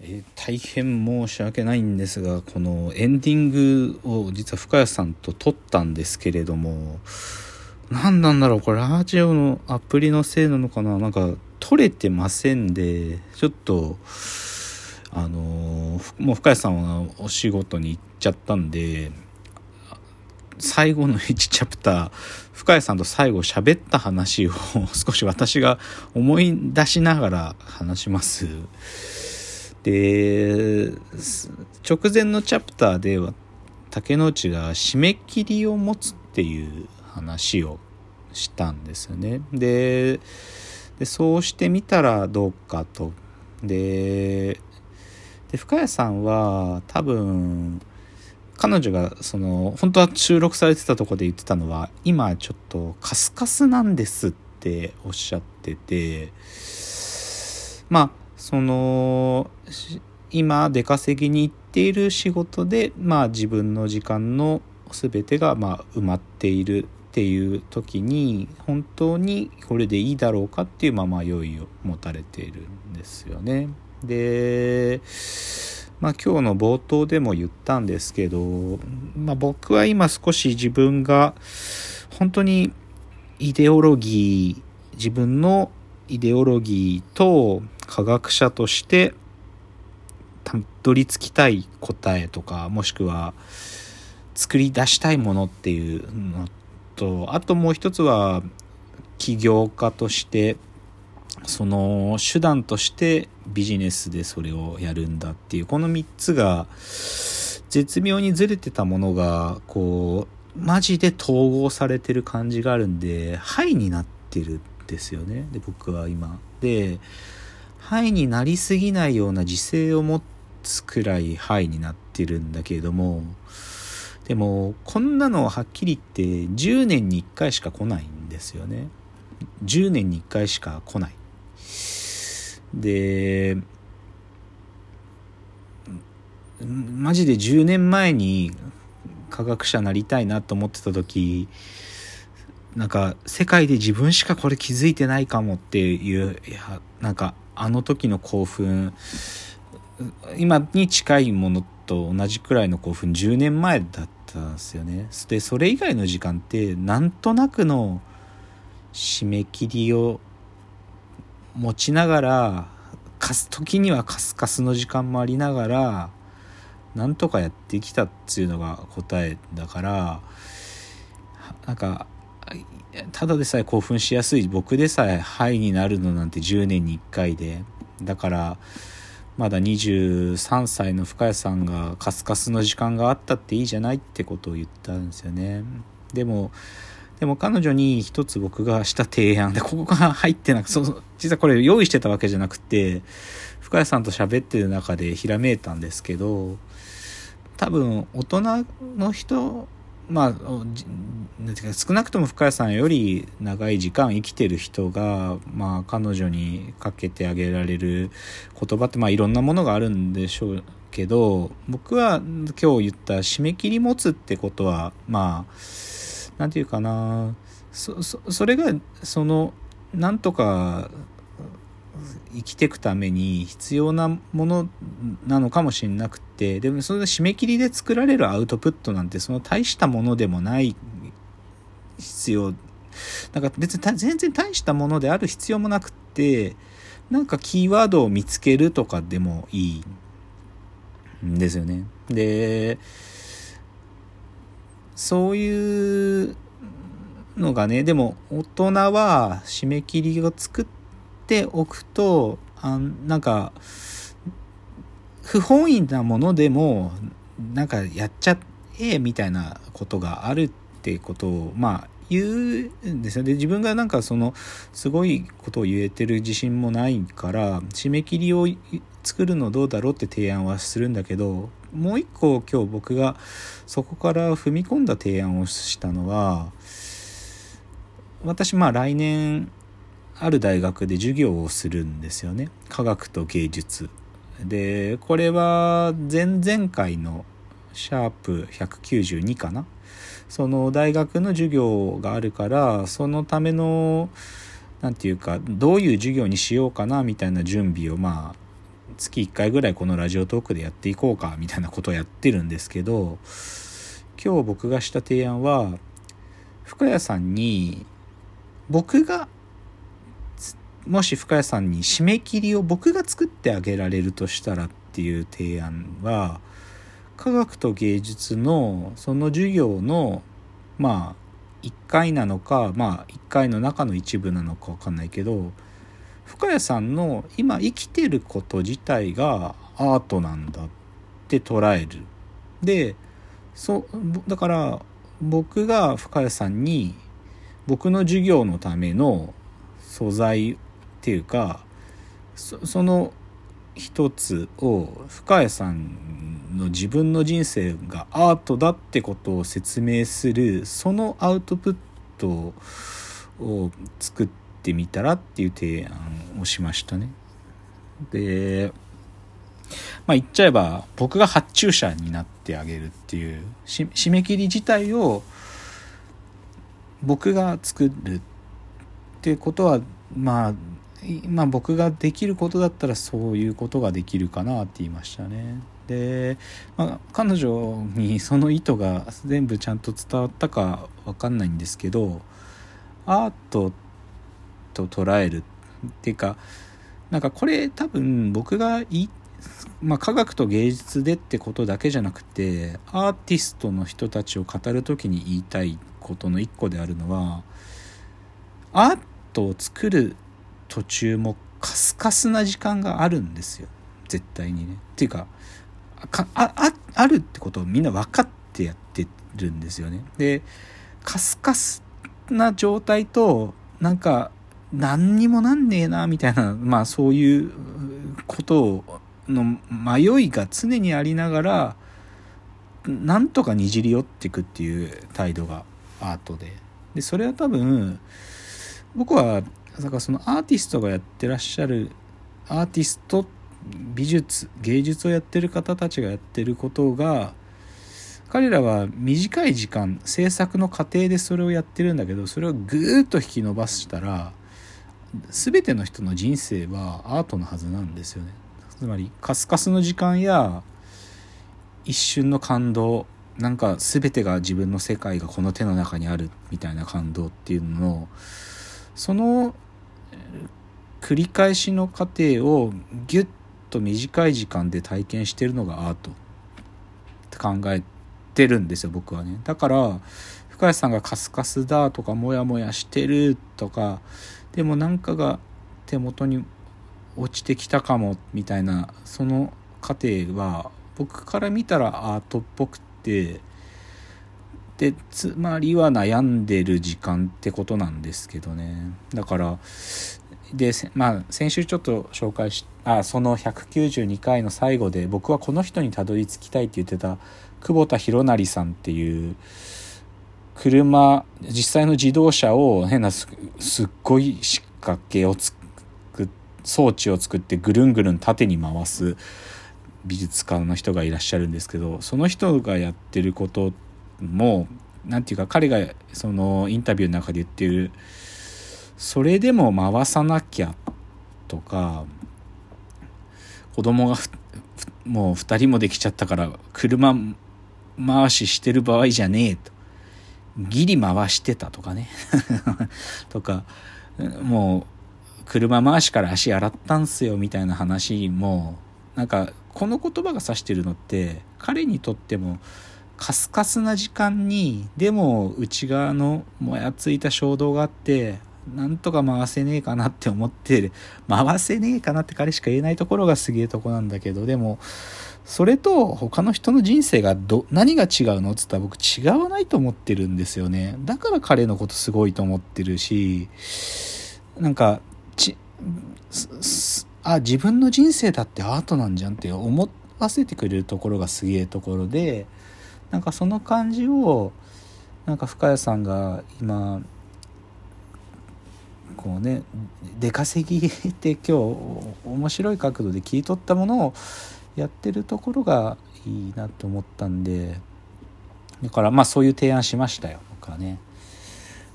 えー、大変申し訳ないんですがこのエンディングを実は深谷さんと撮ったんですけれども何なんだろうこれラジオのアプリのせいなのかな？なんか撮れてませんでちょっとあのー、もう深谷さんはお仕事に行っちゃったんで最後の1チャプター深谷さんと最後喋った話を少し私が思い出しながら話します。で直前のチャプターでは竹之内が締め切りを持つっていう話をしたんですよね。ででそうしてみたらどうかと。でで深谷さんは多分彼女がその本当は収録されてたとこで言ってたのは今ちょっとカスカスなんですっておっしゃっててまあその今出稼ぎに行っている仕事で、まあ、自分の時間の全てがま埋まっているっていう時に本当にこれでいいだろうかっていうまま迷いを持たれているんですよね。でまあ今日の冒頭でも言ったんですけど、まあ、僕は今少し自分が本当にイデオロギー自分のイデオロギーと科学者としてたどり着きたい答えとかもしくは作り出したいものっていうのとあともう一つは起業家としてその手段としてビジネスでそれをやるんだっていうこの3つが絶妙にずれてたものがこうマジで統合されてる感じがあるんで「はい」になってるんですよね。で僕は今。で範囲になりすぎないような自制を持つくらい範囲になってるんだけれどもでもこんなのははっきり言って10年に1回しか来ないんですよね。10年に1回しか来ない。でマジで10年前に科学者なりたいなと思ってた時なんか世界で自分しかこれ気づいてないかもっていういやなんかあの時の興奮今に近いものと同じくらいの興奮10年前だったんですよね。でそれ以外の時間ってなんとなくの締め切りを持ちながらかす時にはカスカスの時間もありながらなんとかやってきたっていうのが答えだからなんかただでさえ興奮しやすい僕でさえハイになるのなんて10年に1回で。だからまだ23歳の深谷さんがカスカスの時間があったっていいじゃないってことを言ったんですよね。でもでも彼女に一つ僕がした提案でここが入ってなくそう実はこれ用意してたわけじゃなくて深谷さんと喋ってる中でひらめいたんですけど多分大人の人まあ少なくとも深谷さんより長い時間生きてる人が、まあ、彼女にかけてあげられる言葉って、まあ、いろんなものがあるんでしょうけど僕は今日言った締め切り持つってことはまあ何て言うかなそそれがそのなんとか生きていくために必要なものなのかもしれなくてでもそれで締め切りで作られるアウトプットなんてその大したものでもない必要なんか別に全然大したものである必要もなくってなんかキーワードを見つけるとかでもいいんですよね。でそういうのがねでも大人は締め切りを作ってておくとあなんか不本意なものでもなんかやっちゃえみたいなことがあるってことをまあ言うんですよね。自分がなんかそのすごいことを言えてる自信もないから締め切りを作るのどうだろうって提案はするんだけどもう一個今日僕がそこから踏み込んだ提案をしたのは私まあ来年ある大学で授業をするんですよね。科学と芸術。でこれは前々回のシャープ192かな。その大学の授業があるからそのための何て言うかどういう授業にしようかなみたいな準備をまあ月1回ぐらいこのラジオトークでやっていこうかみたいなことをやってるんですけど今日僕がした提案は深谷さんに僕がもし深谷さんに締め切りを僕が作ってあげられるとしたらっていう提案は科学と芸術のその授業のまあ1回なのかまあ1回の中の一部なのか分かんないけど深谷さんの今生きてること自体がアートなんだって捉える。でそだから僕が深谷さんに僕の授業のための素材っていうかその一つを深谷さんの自分の人生がアートだってことを説明するそのアウトプットを作ってみたらっていう提案をしましたね。でまあ言っちゃえば僕が発注者になってあげるっていう締め切り自体を僕が作るってことはまあまあ僕ができることだったらそういうことができるかなって言いましたね。で、まあ、彼女にその意図が全部ちゃんと伝わったか分かんないんですけどアートと捉えるっていうかなんかこれ多分僕がいまあ、科学と芸術でってことだけじゃなくてアーティストの人たちを語る時に言いたいことの一個であるのはアートを作る途中もカスカスな時間があるんですよ絶対にね。っていうかああるってことをみんな分かってやってるんですよね。でカスカスな状態となんか何にもなんねえなみたいなまあそういうことの迷いが常にありながらなんとかにじり寄っていくっていう態度がアートででそれは多分僕はだからそのアーティストがやってらっしゃるアーティスト美術芸術をやってる方たちがやってることが彼らは短い時間制作の過程でそれをやってるんだけどそれをぐーっと引き伸ばしたら全ての人の人生はアートのはずなんですよね。つまりカスカスの時間や一瞬の感動なんか全てが自分の世界がこの手の中にあるみたいな感動っていうののその繰り返しの過程をギュッと短い時間で体験してるのがアート。って考えてるんですよ僕はね。だから深谷さんがカスカスだとかモヤモヤしてるとかでもなんかが手元に落ちてきたかもみたいなその過程は僕から見たらアートっぽくてでつまりは悩んでる時間ってことなんですけどね。だからでまあ先週ちょっと紹介しあその192回の最後で僕はこの人にたどり着きたいって言ってた久保田博成さんっていう車実際の自動車を変なすっごい仕掛けを作装置を作ってぐるんぐるん縦に回す美術家の人がいらっしゃるんですけどその人がやってることっても何て言うか彼がそのインタビューの中で言ってるそれでも回さなきゃとか子供がもう2人もできちゃったから車回ししてる場合じゃねえと。ギリ回してたとかね。とかもう車回しから足洗ったんすよみたいな話もなんかこの言葉が指してるのって彼にとってもカスカスな時間にでも内側のもやついた衝動があってなんとか回せねえかなって思ってる。回せねえかなって彼しか言えないところがすげえとこなんだけどでもそれと他の人の人生がど何が違うの？っつったら僕違わないと思ってるんですよね。だから彼のことすごいと思ってるしなんかちあ自分の人生だってアートなんじゃんって思わせてくれるところがすげえところでなんかその感じをなんか深谷さんが今こうね出稼ぎって今日面白い角度で切り取ったものをやってるところがいいなと思ったんでだからまあそういう提案しましたよ僕はね。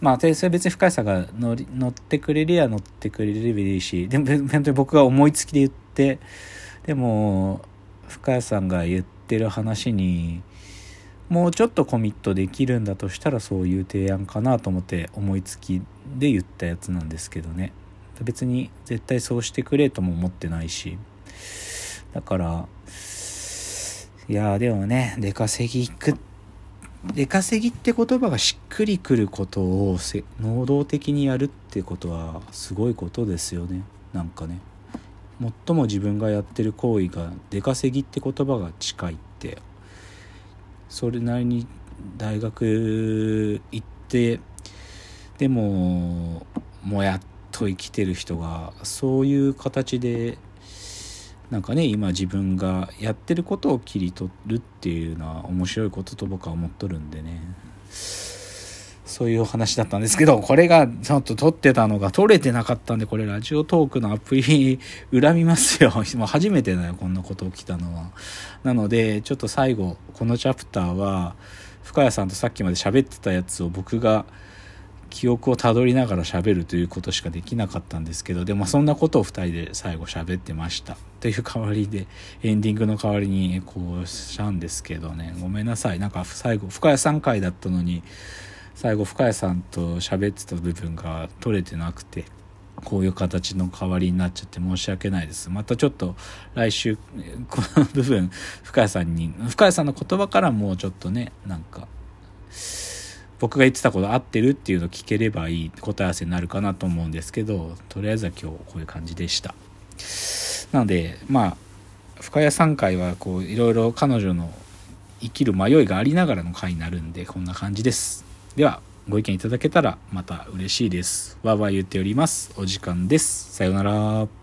まあ、それ別に深谷さんが乗乗ってくれりゃ乗ってくれればいいし、でも本当に僕が思いつきで言って、でも深谷さんが言ってる話にもうちょっとコミットできるんだとしたらそういう提案かなと思って思いつきで言ったやつなんですけどね。別に絶対そうしてくれとも思ってないし。だからいやでもね出稼ぎ行く出稼ぎって言葉がしっくりくることを能動的にやるってことはすごいことですよね。なんかね。最も自分がやってる行為が出稼ぎって言葉が近いってそれなりに大学行ってでももやっと生きてる人がそういう形でなんかね今自分がやってることを切り取るっていうのは面白いことと僕は思っとるんでね。そういうお話だったんですけど、これがちょっと撮ってたのが撮れてなかったんで、これラジオトークのアプリ 恨みますよ。もう初めてだよ、こんなこと起きたのは。なので、ちょっと最後、このチャプターは、深谷さんとさっきまで喋ってたやつを僕が記憶をたどりながら喋るということしかできなかったんですけど、でもそんなことを2人で最後喋ってました。という代わりで、エンディングの代わりにこうしたんですけどね、ごめんなさい。なんか最後、深谷さん回だったのに、最後深谷さんと喋ってた部分が取れてなくてこういう形の代わりになっちゃって申し訳ないです。またちょっと来週この部分深谷さんに深谷さんの言葉からもうちょっとねなんか僕が言ってたこと合ってるっていうのを聞ければいい答え合わせになるかなと思うんですけどとりあえずは今日こういう感じでした。なのでまあ深谷さん会はこういろいろ彼女の生きる迷いがありながらの回になるんでこんな感じです。では、ご意見いただけたらまた嬉しいです。わーわー言っております。お時間です。さようなら。